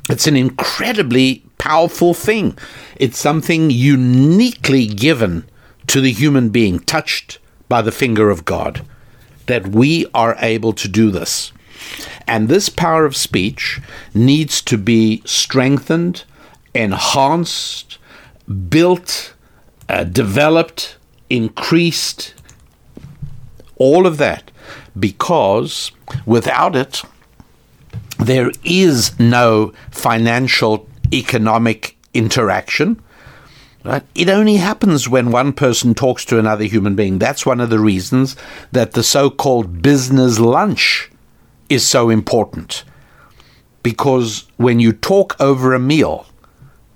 It's an incredibly powerful thing. It's something uniquely given to the human being, touched by the finger of God, that we are able to do this. And this power of speech needs to be strengthened, enhanced, built, uh, developed, increased, all of that, because without it, there is no financial economic interaction. Right? It only happens when one person talks to another human being. That's one of the reasons that the so called business lunch is so important. Because when you talk over a meal,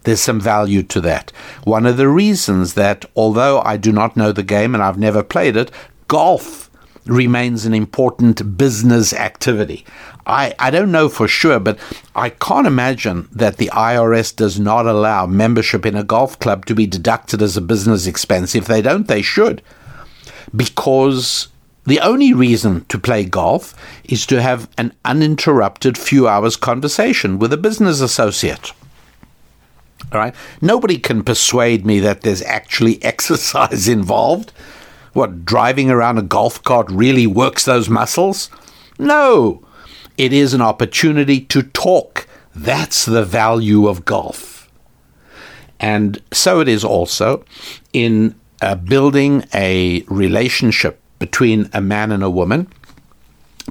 there's some value to that. One of the reasons that, although I do not know the game and I've never played it, golf remains an important business activity. I, I don't know for sure, but I can't imagine that the IRS does not allow membership in a golf club to be deducted as a business expense. If they don't, they should. Because the only reason to play golf is to have an uninterrupted few hours conversation with a business associate. All right? Nobody can persuade me that there's actually exercise involved. What, driving around a golf cart really works those muscles? No. It is an opportunity to talk. That's the value of golf. And so it is also in uh, building a relationship between a man and a woman,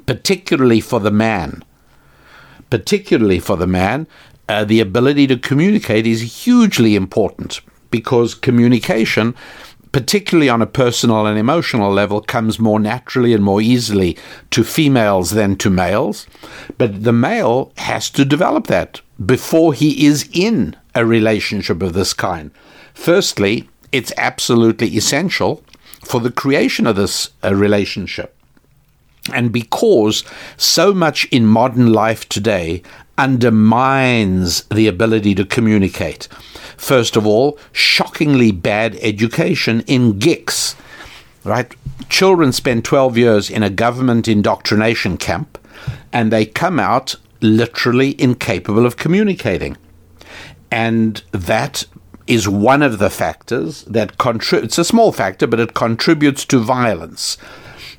particularly for the man. Particularly for the man, uh, the ability to communicate is hugely important because communication particularly on a personal and emotional level, comes more naturally and more easily to females than to males. But the male has to develop that before he is in a relationship of this kind. Firstly, it's absolutely essential for the creation of this uh, relationship. And because so much in modern life today undermines the ability to communicate, First of all, shockingly bad education in GICS, right? Children spend 12 years in a government indoctrination camp and they come out literally incapable of communicating. And that is one of the factors that contributes. It's a small factor, but it contributes to violence.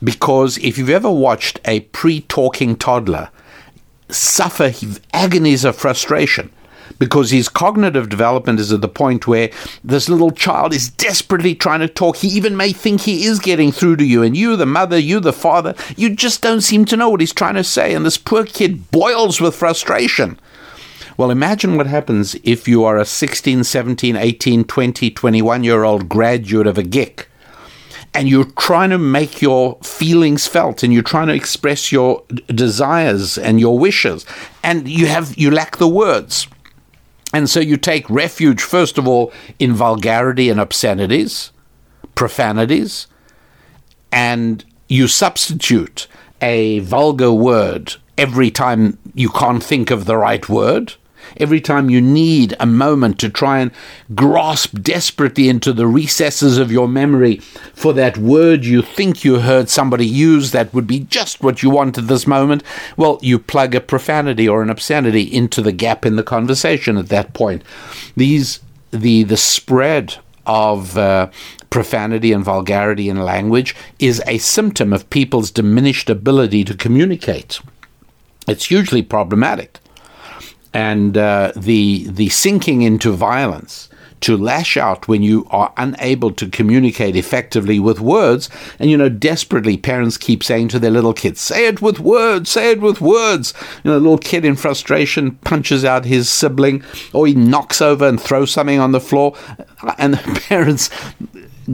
Because if you've ever watched a pre talking toddler suffer agonies of frustration, because his cognitive development is at the point where this little child is desperately trying to talk. He even may think he is getting through to you, and you, the mother, you, the father, you just don't seem to know what he's trying to say. And this poor kid boils with frustration. Well, imagine what happens if you are a 16, 17, 18, 20, 21 year old graduate of a GIC and you're trying to make your feelings felt and you're trying to express your desires and your wishes and you have you lack the words and so you take refuge, first of all, in vulgarity and obscenities, profanities, and you substitute a vulgar word every time you can't think of the right word. Every time you need a moment to try and grasp desperately into the recesses of your memory for that word you think you heard somebody use that would be just what you want at this moment, well, you plug a profanity or an obscenity into the gap in the conversation at that point. These the the spread of uh, profanity and vulgarity in language is a symptom of people's diminished ability to communicate. It's hugely problematic and uh, the the sinking into violence to lash out when you are unable to communicate effectively with words. And, you know, desperately, parents keep saying to their little kids, say it with words, say it with words. You know, the little kid in frustration punches out his sibling or he knocks over and throws something on the floor. And the parents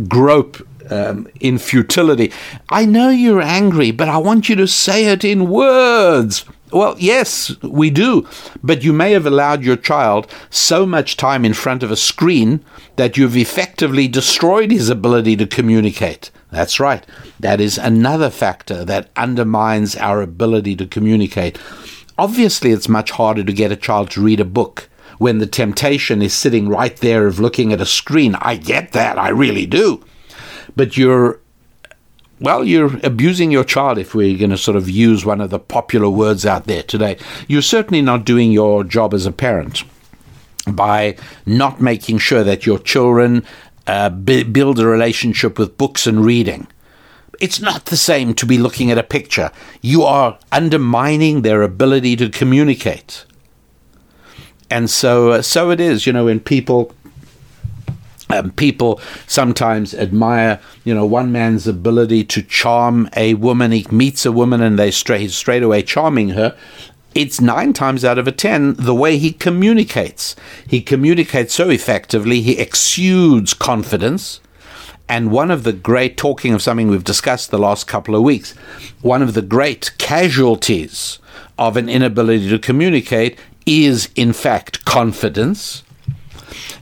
grope um, in futility. I know you're angry, but I want you to say it in words. Well, yes, we do. But you may have allowed your child so much time in front of a screen that you've effectively destroyed his ability to communicate. That's right. That is another factor that undermines our ability to communicate. Obviously, it's much harder to get a child to read a book when the temptation is sitting right there of looking at a screen. I get that, I really do. But you're well, you're abusing your child if we're going to sort of use one of the popular words out there today. You're certainly not doing your job as a parent by not making sure that your children uh, b- build a relationship with books and reading. It's not the same to be looking at a picture. You are undermining their ability to communicate. And so, uh, so it is, you know, when people um, people sometimes admire, you know, one man's ability to charm a woman. He meets a woman and they straight straight away charming her. It's nine times out of a ten the way he communicates. He communicates so effectively. He exudes confidence. And one of the great, talking of something we've discussed the last couple of weeks, one of the great casualties of an inability to communicate is, in fact, confidence.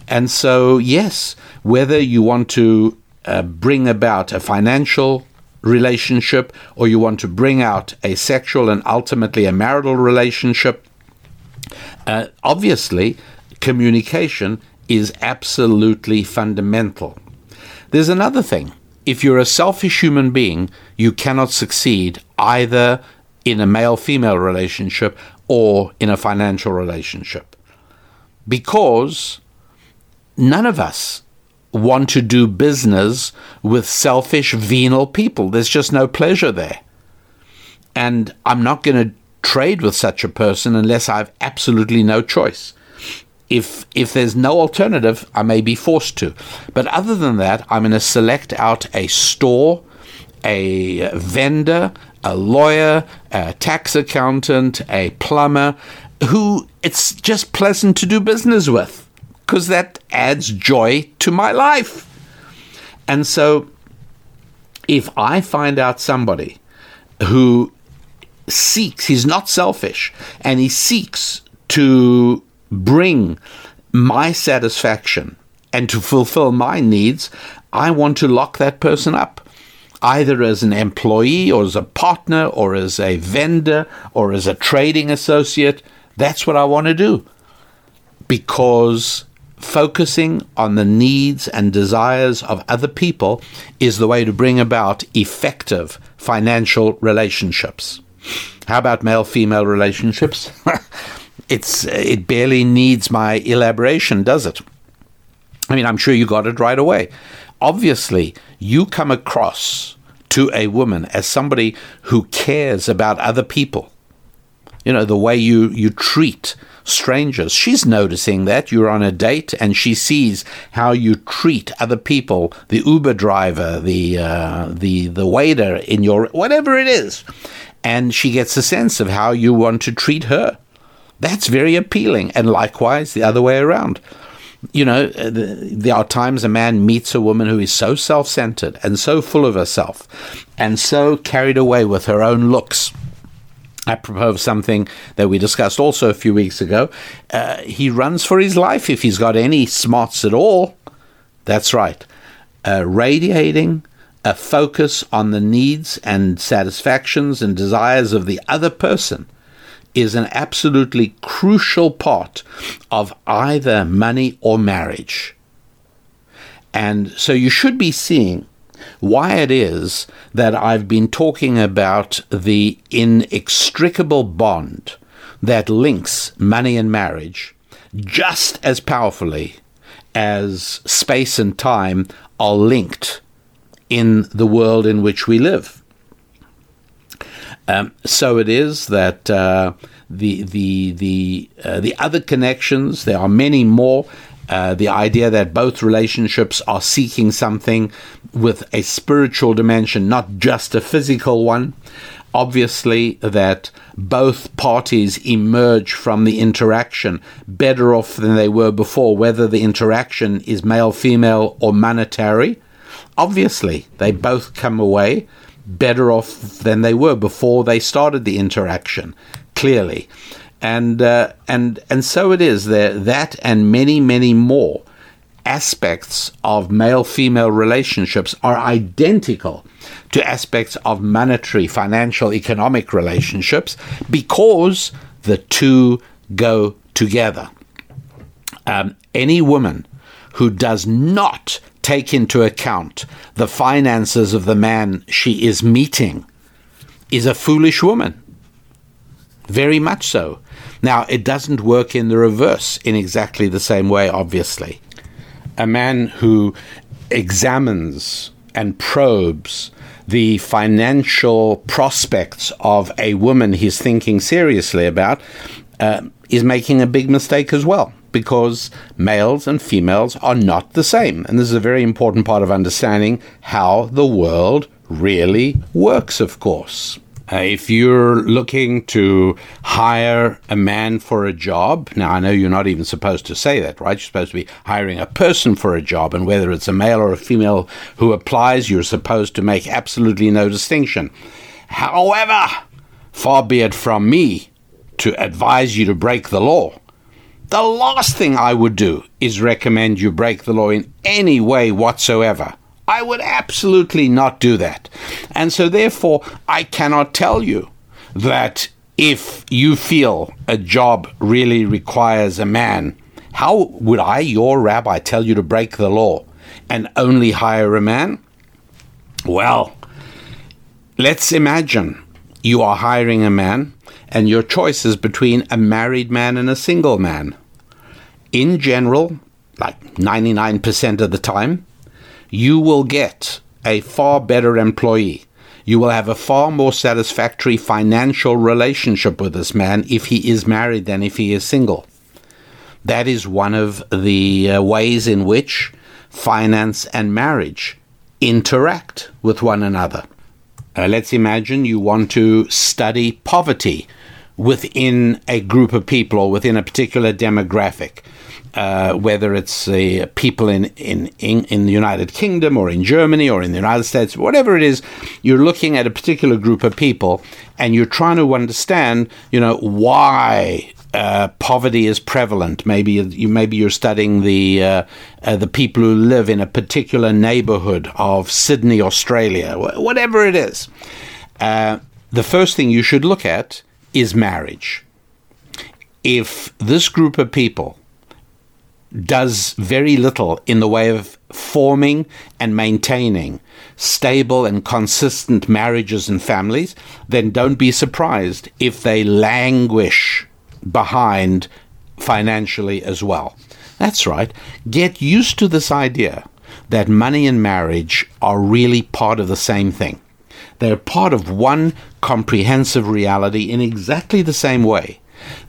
And so, yes, whether you want to uh, bring about a financial relationship or you want to bring out a sexual and ultimately a marital relationship, uh, obviously, communication is absolutely fundamental. There's another thing. If you're a selfish human being, you cannot succeed either in a male female relationship or in a financial relationship. Because none of us want to do business with selfish, venal people. There's just no pleasure there. And I'm not going to trade with such a person unless I have absolutely no choice. If if there's no alternative, I may be forced to. But other than that, I'm going to select out a store, a vendor, a lawyer, a tax accountant, a plumber, who it's just pleasant to do business with because that adds joy to my life. And so, if I find out somebody who seeks, he's not selfish, and he seeks to bring my satisfaction and to fulfill my needs, I want to lock that person up. Either as an employee or as a partner or as a vendor or as a trading associate. That's what I want to do. Because focusing on the needs and desires of other people is the way to bring about effective financial relationships. How about male female relationships? it's it barely needs my elaboration, does it? I mean, I'm sure you got it right away. Obviously, you come across to a woman as somebody who cares about other people. You know, the way you, you treat strangers. She's noticing that you're on a date and she sees how you treat other people, the Uber driver, the uh, the the waiter in your whatever it is, and she gets a sense of how you want to treat her. That's very appealing, and likewise the other way around. You know, uh, there are times a man meets a woman who is so self centered and so full of herself and so carried away with her own looks apropos of something that we discussed also a few weeks ago, uh, he runs for his life if he's got any smarts at all. That's right. Uh, radiating a focus on the needs and satisfactions and desires of the other person is an absolutely crucial part of either money or marriage. And so you should be seeing why it is that I've been talking about the inextricable bond that links money and marriage just as powerfully as space and time are linked in the world in which we live. Um, so it is that uh, the the the uh, the other connections there are many more uh, the idea that both relationships are seeking something with a spiritual dimension, not just a physical one. Obviously, that both parties emerge from the interaction better off than they were before, whether the interaction is male, female, or monetary. Obviously, they both come away better off than they were before they started the interaction. clearly. And, uh, and, and so it is there, that and many, many more aspects of male female relationships are identical to aspects of monetary, financial, economic relationships because the two go together. Um, any woman who does not take into account the finances of the man she is meeting is a foolish woman. Very much so. Now, it doesn't work in the reverse in exactly the same way, obviously. A man who examines and probes the financial prospects of a woman he's thinking seriously about uh, is making a big mistake as well because males and females are not the same. And this is a very important part of understanding how the world really works, of course. Uh, if you're looking to hire a man for a job, now I know you're not even supposed to say that, right? You're supposed to be hiring a person for a job, and whether it's a male or a female who applies, you're supposed to make absolutely no distinction. However, far be it from me to advise you to break the law. The last thing I would do is recommend you break the law in any way whatsoever. I would absolutely not do that. And so, therefore, I cannot tell you that if you feel a job really requires a man, how would I, your rabbi, tell you to break the law and only hire a man? Well, let's imagine you are hiring a man and your choice is between a married man and a single man. In general, like 99% of the time, you will get a far better employee. You will have a far more satisfactory financial relationship with this man if he is married than if he is single. That is one of the uh, ways in which finance and marriage interact with one another. Uh, let's imagine you want to study poverty within a group of people or within a particular demographic uh, whether it's uh, people in, in, in, in the United Kingdom or in Germany or in the United States, whatever it is, you're looking at a particular group of people and you're trying to understand, you know, why uh, poverty is prevalent. Maybe you maybe you're studying the uh, uh, the people who live in a particular neighborhood of Sydney, Australia, whatever it is. Uh, the first thing you should look at is marriage. If this group of people does very little in the way of forming and maintaining stable and consistent marriages and families, then don't be surprised if they languish behind financially as well. That's right. Get used to this idea that money and marriage are really part of the same thing. They're part of one comprehensive reality in exactly the same way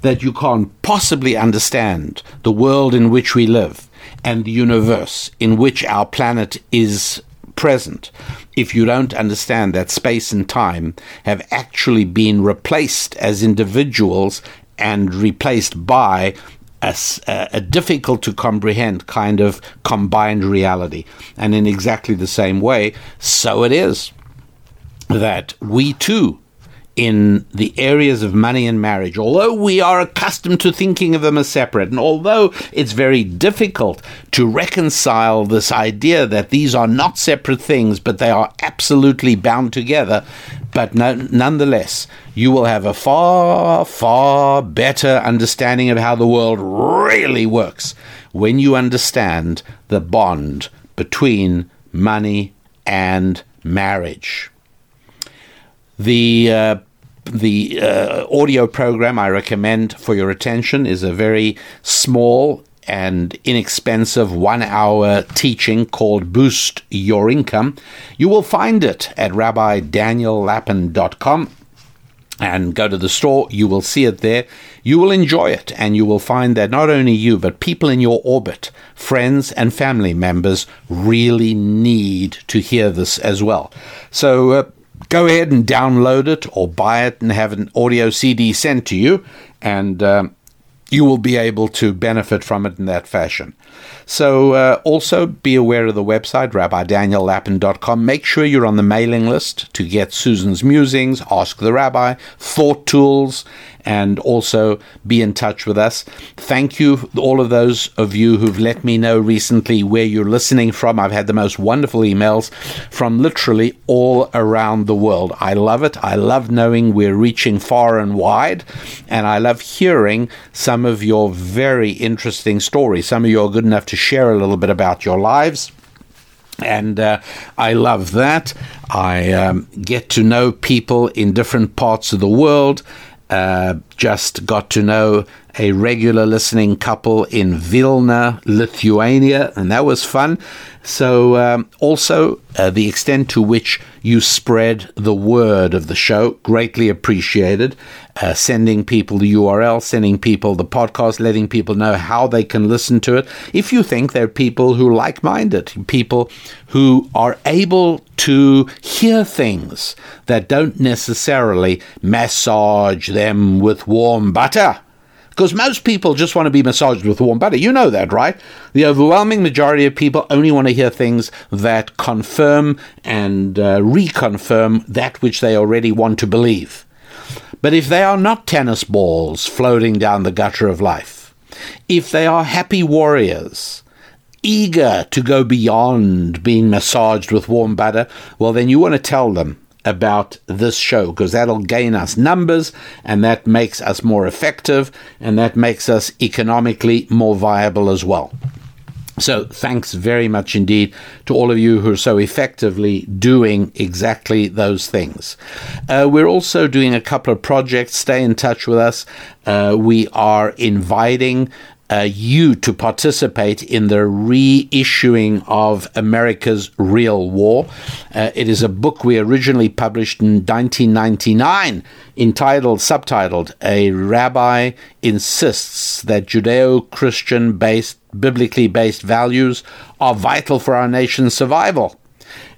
that you can't possibly understand the world in which we live and the universe in which our planet is present if you don't understand that space and time have actually been replaced as individuals and replaced by a, a, difficult to comprehend kind of combined reality. And in exactly the same way, so it is that we too in the areas of money and marriage, although we are accustomed to thinking of them as separate, and although it's very difficult to reconcile this idea that these are not separate things, but they are absolutely bound together, but no, nonetheless, you will have a far, far better understanding of how the world really works when you understand the bond between money and marriage. The uh, the uh, audio program I recommend for your attention is a very small and inexpensive one hour teaching called Boost Your Income. You will find it at rabbidaniellapin.com and go to the store. You will see it there. You will enjoy it, and you will find that not only you, but people in your orbit, friends and family members, really need to hear this as well. So, uh, go ahead and download it or buy it and have an audio CD sent to you, and um, you will be able to benefit from it in that fashion. So, uh, also be aware of the website, rabbidaniellapin.com. Make sure you're on the mailing list to get Susan's musings, Ask the Rabbi, thought tools, and also be in touch with us. Thank you, all of those of you who've let me know recently where you're listening from. I've had the most wonderful emails from literally all around the world. I love it. I love knowing we're reaching far and wide, and I love hearing some of your very interesting stories. Some of you are good enough to share a little bit about your lives. And uh, I love that. I um, get to know people in different parts of the world. Uh, just got to know a regular listening couple in Vilna, Lithuania, and that was fun. So, um, also, uh, the extent to which you spread the word of the show, greatly appreciated. Uh, sending people the URL, sending people the podcast, letting people know how they can listen to it. If you think they're people who like minded, people who are able to hear things that don't necessarily massage them with warm butter because most people just want to be massaged with warm butter. You know that, right? The overwhelming majority of people only want to hear things that confirm and uh, reconfirm that which they already want to believe. But if they are not tennis balls floating down the gutter of life, if they are happy warriors, eager to go beyond being massaged with warm butter, well, then you want to tell them about this show because that'll gain us numbers and that makes us more effective and that makes us economically more viable as well. So, thanks very much indeed to all of you who are so effectively doing exactly those things. Uh, we're also doing a couple of projects. Stay in touch with us. Uh, we are inviting uh, you to participate in the reissuing of America's Real War. Uh, it is a book we originally published in 1999 entitled, subtitled, A Rabbi Insists That Judeo Christian based, biblically based values are vital for our nation's survival.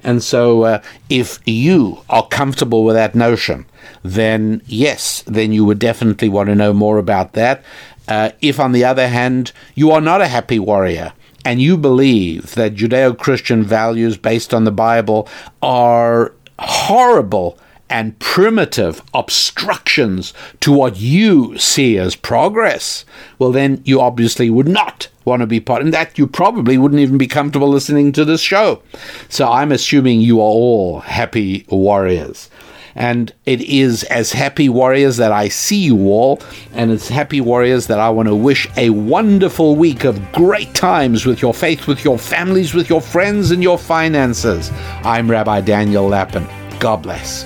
And so, uh, if you are comfortable with that notion, then yes, then you would definitely want to know more about that. Uh, if, on the other hand, you are not a happy warrior and you believe that Judeo Christian values based on the Bible are horrible and primitive obstructions to what you see as progress, well, then you obviously would not want to be part. And that you probably wouldn't even be comfortable listening to this show. So I'm assuming you are all happy warriors. And it is as happy warriors that I see you all, and as happy warriors that I want to wish a wonderful week of great times with your faith, with your families, with your friends, and your finances. I'm Rabbi Daniel Lapin. God bless.